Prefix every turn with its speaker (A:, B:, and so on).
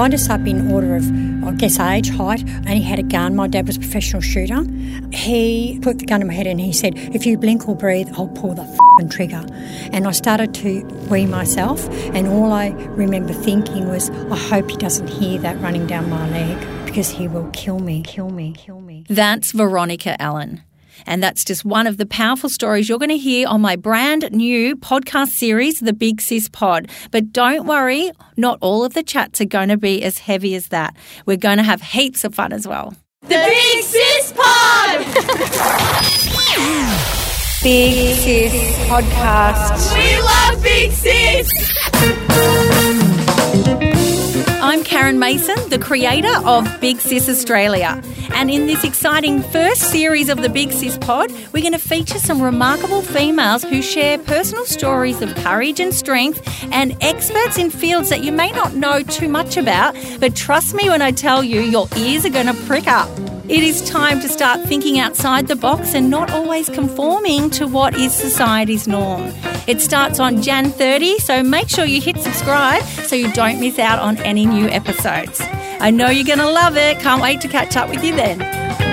A: lined us up in order of, I guess, age, height, and he had a gun. My dad was a professional shooter. He put the gun in my head and he said, If you blink or breathe, I'll pull the trigger. And I started to wee myself, and all I remember thinking was, I hope he doesn't hear that running down my leg because he will kill me, kill me, kill me.
B: That's Veronica Allen. And that's just one of the powerful stories you're going to hear on my brand new podcast series, The Big Sis Pod. But don't worry, not all of the chats are going to be as heavy as that. We're going to have heaps of fun as well.
C: The Big Sis Pod!
A: Big Sis Podcast.
C: We love Big Sis!
B: I'm Karen Mason, the creator of Big Sis Australia. And in this exciting first series of the Big Sis Pod, we're going to feature some remarkable females who share personal stories of courage and strength and experts in fields that you may not know too much about. But trust me when I tell you, your ears are going to prick up. It is time to start thinking outside the box and not always conforming to what is society's norm. It starts on Jan 30, so make sure you hit subscribe so you don't miss out on any new episodes. I know you're going to love it. Can't wait to catch up with you then.